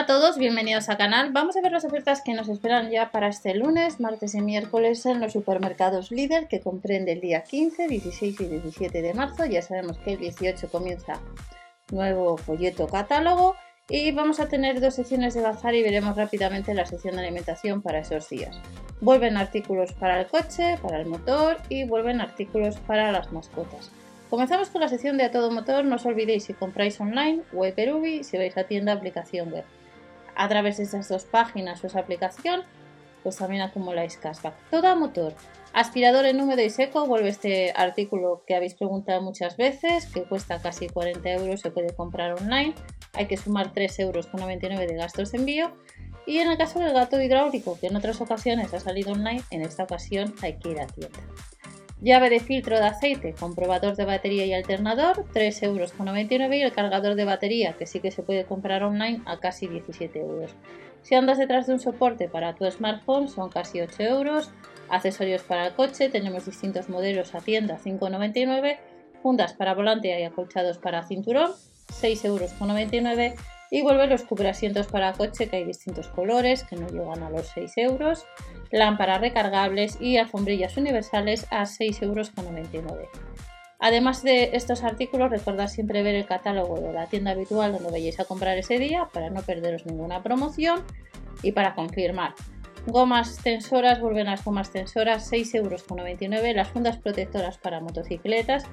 Hola a todos, bienvenidos al canal. Vamos a ver las ofertas que nos esperan ya para este lunes, martes y miércoles en los supermercados Lidl, que comprende el día 15, 16 y 17 de marzo. Ya sabemos que el 18 comienza nuevo folleto catálogo y vamos a tener dos secciones de bazar y veremos rápidamente la sección de alimentación para esos días. Vuelven artículos para el coche, para el motor y vuelven artículos para las mascotas. Comenzamos con la sección de a todo motor. No os olvidéis si compráis online, web Perubi, si vais a tienda, aplicación web. A través de esas dos páginas o esa aplicación, pues también acumuláis cashback. Todo a motor. Aspirador en húmedo y seco, vuelve este artículo que habéis preguntado muchas veces, que cuesta casi 40 euros, se puede comprar online. Hay que sumar 3,99 euros de gastos de envío. Y en el caso del gato hidráulico, que en otras ocasiones ha salido online, en esta ocasión hay que ir a tienda. Llave de filtro de aceite, comprobador de batería y alternador, 3,99 euros. Y el cargador de batería, que sí que se puede comprar online, a casi 17 euros. Si andas detrás de un soporte para tu smartphone, son casi 8 euros. Accesorios para el coche, tenemos distintos modelos a tienda, 5,99. Fundas para volante y acolchados para cinturón, 6,99 euros. Y vuelve los cubrasientos para coche, que hay distintos colores, que no llegan a los 6 euros lámparas recargables y alfombrillas universales a 6,99 euros. Además de estos artículos, recordad siempre ver el catálogo de la tienda habitual donde vayáis a comprar ese día para no perderos ninguna promoción y para confirmar. Gomas tensoras, vuelven las gomas tensoras, 6,99 euros. Las fundas protectoras para motocicletas,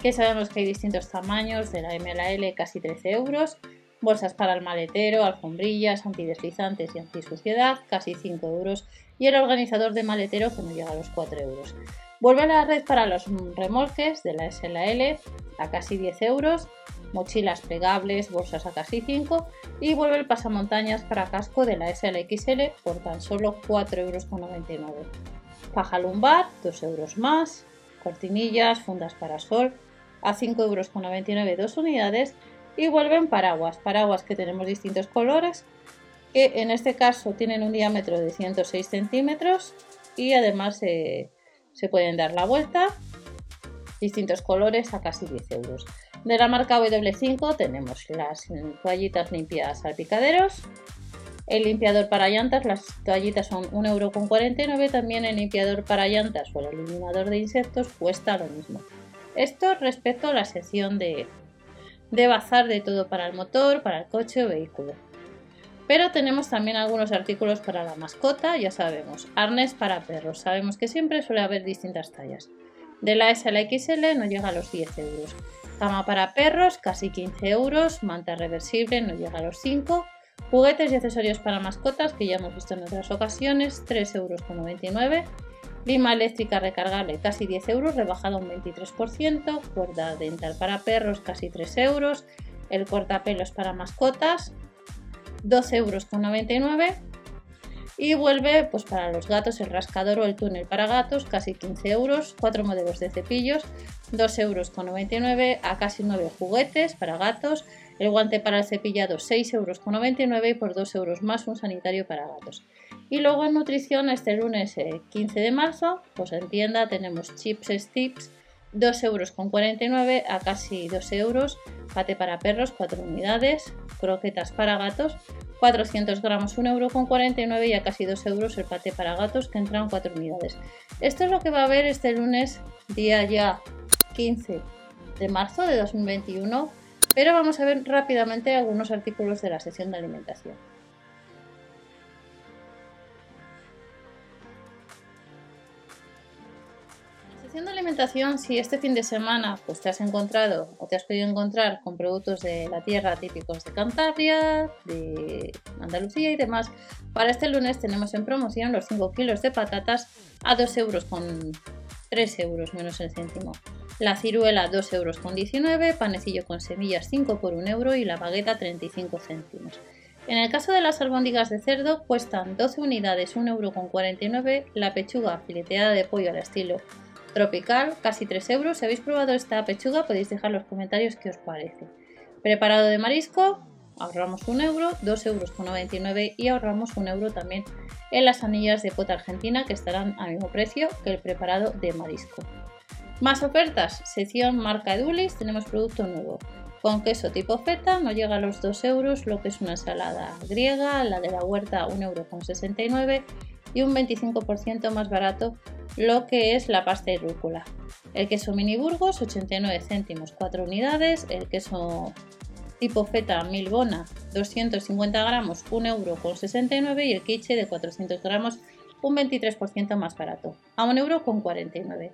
que sabemos que hay distintos tamaños, de la M L, casi 13 euros. Bolsas para el maletero, alfombrillas, antideslizantes y antisuciedad, casi 5 euros y el organizador de maletero que no llega a los 4 euros. Vuelve a la red para los remolques de la SLL a casi 10 euros, mochilas plegables, bolsas a casi 5 y vuelve el pasamontañas para casco de la SLXL por tan solo 4,99 euros. Paja lumbar, 2 euros más, cortinillas, fundas para sol a 5,99 euros dos unidades y vuelven paraguas, paraguas que tenemos distintos colores que en este caso tienen un diámetro de 106 centímetros y además se pueden dar la vuelta distintos colores a casi 10 euros. De la marca W5 tenemos las toallitas limpias salpicaderos, el limpiador para llantas, las toallitas son 1,49 euro, también el limpiador para llantas o el eliminador de insectos cuesta lo mismo. Esto respecto a la sección de, de bazar de todo para el motor, para el coche o vehículo. Pero tenemos también algunos artículos para la mascota, ya sabemos. Arnés para perros, sabemos que siempre suele haber distintas tallas. De la S a la XL no llega a los 10 euros. Cama para perros, casi 15 euros. Manta reversible no llega a los 5. Juguetes y accesorios para mascotas, que ya hemos visto en otras ocasiones, 3,99 euros. Lima eléctrica recargable, casi 10 euros, rebajado un 23%. Cuerda dental para perros, casi 3 euros. El cortapelos para mascotas, 12,99 euros. Y vuelve pues para los gatos el rascador o el túnel para gatos, casi 15 euros, 4 modelos de cepillos, 2,99 euros a casi 9 juguetes para gatos, el guante para el cepillado 6,99 euros y por 2 euros más un sanitario para gatos. Y luego en nutrición este lunes 15 eh, de marzo, pues en tienda tenemos chips sticks 2,49 euros a casi 2 euros, pate para perros 4 unidades, croquetas para gatos 400 gramos 1,49 euro y a casi 2 euros el pate para gatos que entran 4 unidades. Esto es lo que va a haber este lunes, día ya 15 de marzo de 2021, pero vamos a ver rápidamente algunos artículos de la sección de alimentación. de alimentación, si este fin de semana pues, te has encontrado o te has podido encontrar con productos de la tierra típicos de Cantabria, de Andalucía y demás, para este lunes tenemos en promoción los 5 kilos de patatas a 2 euros con 3 euros menos el céntimo. La ciruela 2 euros con 19, panecillo con semillas 5 por 1 euro y la bagueta 35 céntimos. En el caso de las albóndigas de cerdo cuestan 12 unidades 1 euro con 49, la pechuga fileteada de pollo al estilo tropical, casi 3 euros. Si habéis probado esta pechuga podéis dejar los comentarios qué os parece. Preparado de marisco, ahorramos 1 euro, 2 euros con 99 y ahorramos 1 euro también en las anillas de pota argentina que estarán al mismo precio que el preparado de marisco. Más ofertas, sección marca Edulis, tenemos producto nuevo. con queso tipo feta, no llega a los 2 euros lo que es una ensalada griega, la de la huerta 1,69 euro y un 25% más barato lo que es la pasta y rúcula. El queso mini Burgos 89 céntimos 4 unidades, el queso tipo feta milbona 250 gramos 1,69 euro y el quiche de 400 gramos un 23% más barato a 1,49 euro.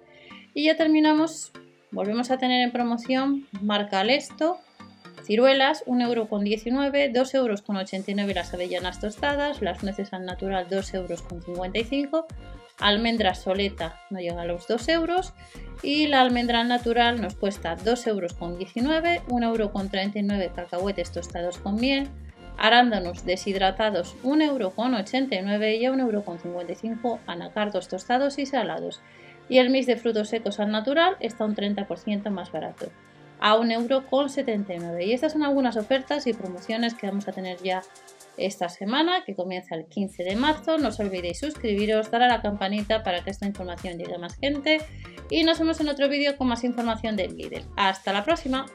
Y ya terminamos, volvemos a tener en promoción marca Lesto, ciruelas 1,19€, 2,89€ las avellanas tostadas, las nueces al natural 2,55€, almendra soleta no llega a los 2 euros y la almendra natural nos cuesta 2,19€, 1,39€ cacahuetes tostados con miel, arándanos deshidratados 1,89€ y a 1,55€ anacardos tostados y salados. Y el mix de frutos secos al natural está un 30% más barato, a 1,79€. Y estas son algunas ofertas y promociones que vamos a tener ya esta semana, que comienza el 15 de marzo. No os olvidéis suscribiros, dar a la campanita para que esta información llegue a más gente. Y nos vemos en otro vídeo con más información del líder. Hasta la próxima.